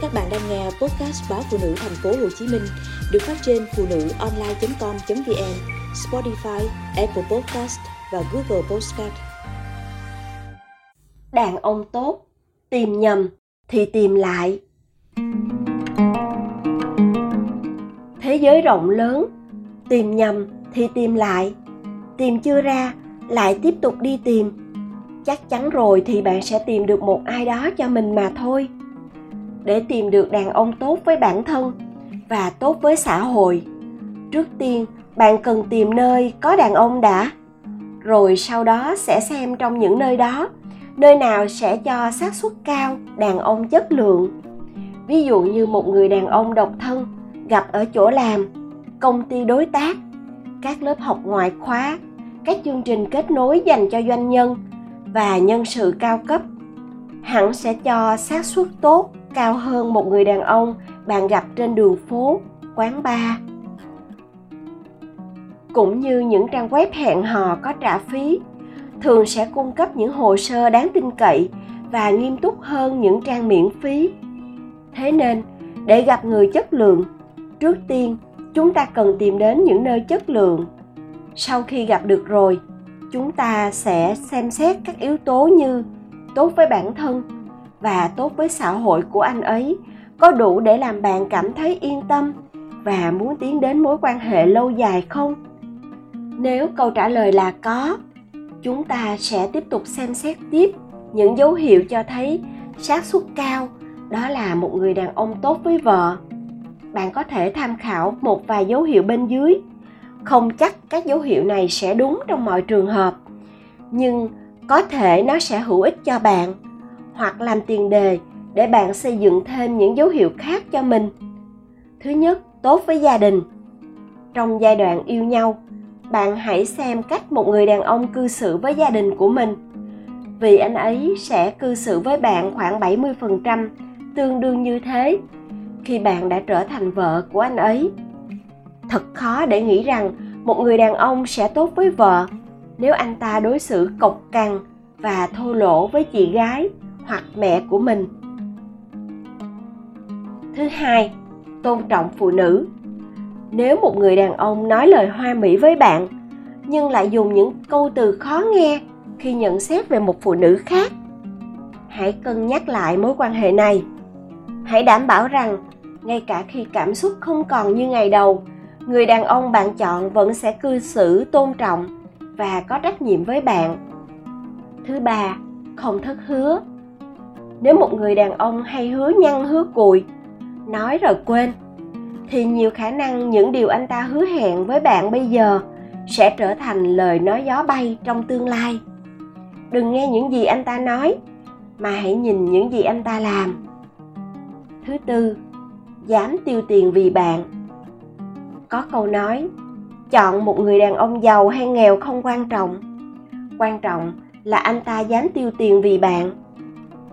Các bạn đang nghe podcast báo phụ nữ thành phố Hồ Chí Minh được phát trên phụ nữ online.com.vn, Spotify, Apple Podcast và Google Podcast. Đàn ông tốt, tìm nhầm thì tìm lại. Thế giới rộng lớn, tìm nhầm thì tìm lại. Tìm chưa ra, lại tiếp tục đi tìm. Chắc chắn rồi thì bạn sẽ tìm được một ai đó cho mình mà thôi để tìm được đàn ông tốt với bản thân và tốt với xã hội. Trước tiên, bạn cần tìm nơi có đàn ông đã, rồi sau đó sẽ xem trong những nơi đó, nơi nào sẽ cho xác suất cao đàn ông chất lượng. Ví dụ như một người đàn ông độc thân gặp ở chỗ làm, công ty đối tác, các lớp học ngoại khóa, các chương trình kết nối dành cho doanh nhân và nhân sự cao cấp, hẳn sẽ cho xác suất tốt cao hơn một người đàn ông bạn gặp trên đường phố, quán bar. Cũng như những trang web hẹn hò có trả phí, thường sẽ cung cấp những hồ sơ đáng tin cậy và nghiêm túc hơn những trang miễn phí. Thế nên, để gặp người chất lượng, trước tiên chúng ta cần tìm đến những nơi chất lượng. Sau khi gặp được rồi, chúng ta sẽ xem xét các yếu tố như tốt với bản thân và tốt với xã hội của anh ấy, có đủ để làm bạn cảm thấy yên tâm và muốn tiến đến mối quan hệ lâu dài không? Nếu câu trả lời là có, chúng ta sẽ tiếp tục xem xét tiếp những dấu hiệu cho thấy xác suất cao, đó là một người đàn ông tốt với vợ. Bạn có thể tham khảo một vài dấu hiệu bên dưới. Không chắc các dấu hiệu này sẽ đúng trong mọi trường hợp, nhưng có thể nó sẽ hữu ích cho bạn hoặc làm tiền đề để bạn xây dựng thêm những dấu hiệu khác cho mình. Thứ nhất, tốt với gia đình. Trong giai đoạn yêu nhau, bạn hãy xem cách một người đàn ông cư xử với gia đình của mình. Vì anh ấy sẽ cư xử với bạn khoảng 70% tương đương như thế, khi bạn đã trở thành vợ của anh ấy. Thật khó để nghĩ rằng một người đàn ông sẽ tốt với vợ nếu anh ta đối xử cộc cằn và thô lỗ với chị gái hoặc mẹ của mình. Thứ hai, tôn trọng phụ nữ. Nếu một người đàn ông nói lời hoa mỹ với bạn, nhưng lại dùng những câu từ khó nghe khi nhận xét về một phụ nữ khác, hãy cân nhắc lại mối quan hệ này. Hãy đảm bảo rằng, ngay cả khi cảm xúc không còn như ngày đầu, người đàn ông bạn chọn vẫn sẽ cư xử tôn trọng và có trách nhiệm với bạn. Thứ ba, không thất hứa nếu một người đàn ông hay hứa nhăn, hứa cùi, nói rồi quên, thì nhiều khả năng những điều anh ta hứa hẹn với bạn bây giờ sẽ trở thành lời nói gió bay trong tương lai. Đừng nghe những gì anh ta nói, mà hãy nhìn những gì anh ta làm. Thứ tư, dám tiêu tiền vì bạn. Có câu nói, chọn một người đàn ông giàu hay nghèo không quan trọng. Quan trọng là anh ta dám tiêu tiền vì bạn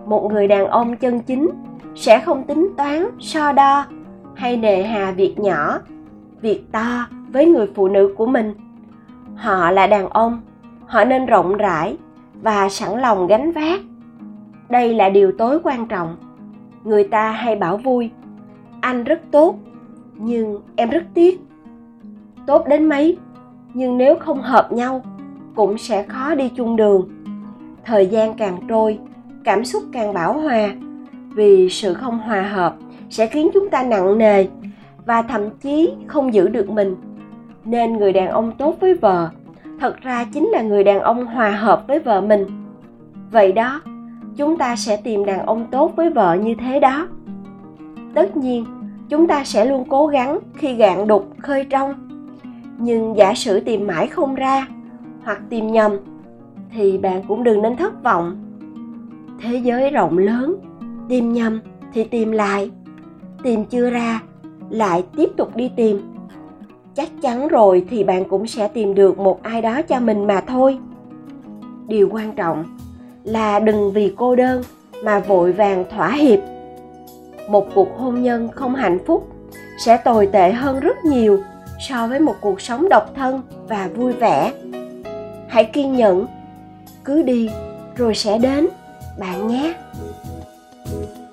một người đàn ông chân chính, sẽ không tính toán, so đo hay nề hà việc nhỏ, việc to với người phụ nữ của mình. Họ là đàn ông, họ nên rộng rãi và sẵn lòng gánh vác. Đây là điều tối quan trọng. Người ta hay bảo vui, anh rất tốt, nhưng em rất tiếc. Tốt đến mấy, nhưng nếu không hợp nhau, cũng sẽ khó đi chung đường. Thời gian càng trôi cảm xúc càng bảo hòa. Vì sự không hòa hợp sẽ khiến chúng ta nặng nề và thậm chí không giữ được mình. Nên người đàn ông tốt với vợ, thật ra chính là người đàn ông hòa hợp với vợ mình. Vậy đó, chúng ta sẽ tìm đàn ông tốt với vợ như thế đó. Tất nhiên, chúng ta sẽ luôn cố gắng khi gạn đục, khơi trong. Nhưng giả sử tìm mãi không ra hoặc tìm nhầm, thì bạn cũng đừng nên thất vọng thế giới rộng lớn, tìm nhầm thì tìm lại, tìm chưa ra lại tiếp tục đi tìm. Chắc chắn rồi thì bạn cũng sẽ tìm được một ai đó cho mình mà thôi. Điều quan trọng là đừng vì cô đơn mà vội vàng thỏa hiệp. Một cuộc hôn nhân không hạnh phúc sẽ tồi tệ hơn rất nhiều so với một cuộc sống độc thân và vui vẻ. Hãy kiên nhẫn, cứ đi rồi sẽ đến bạn nhé.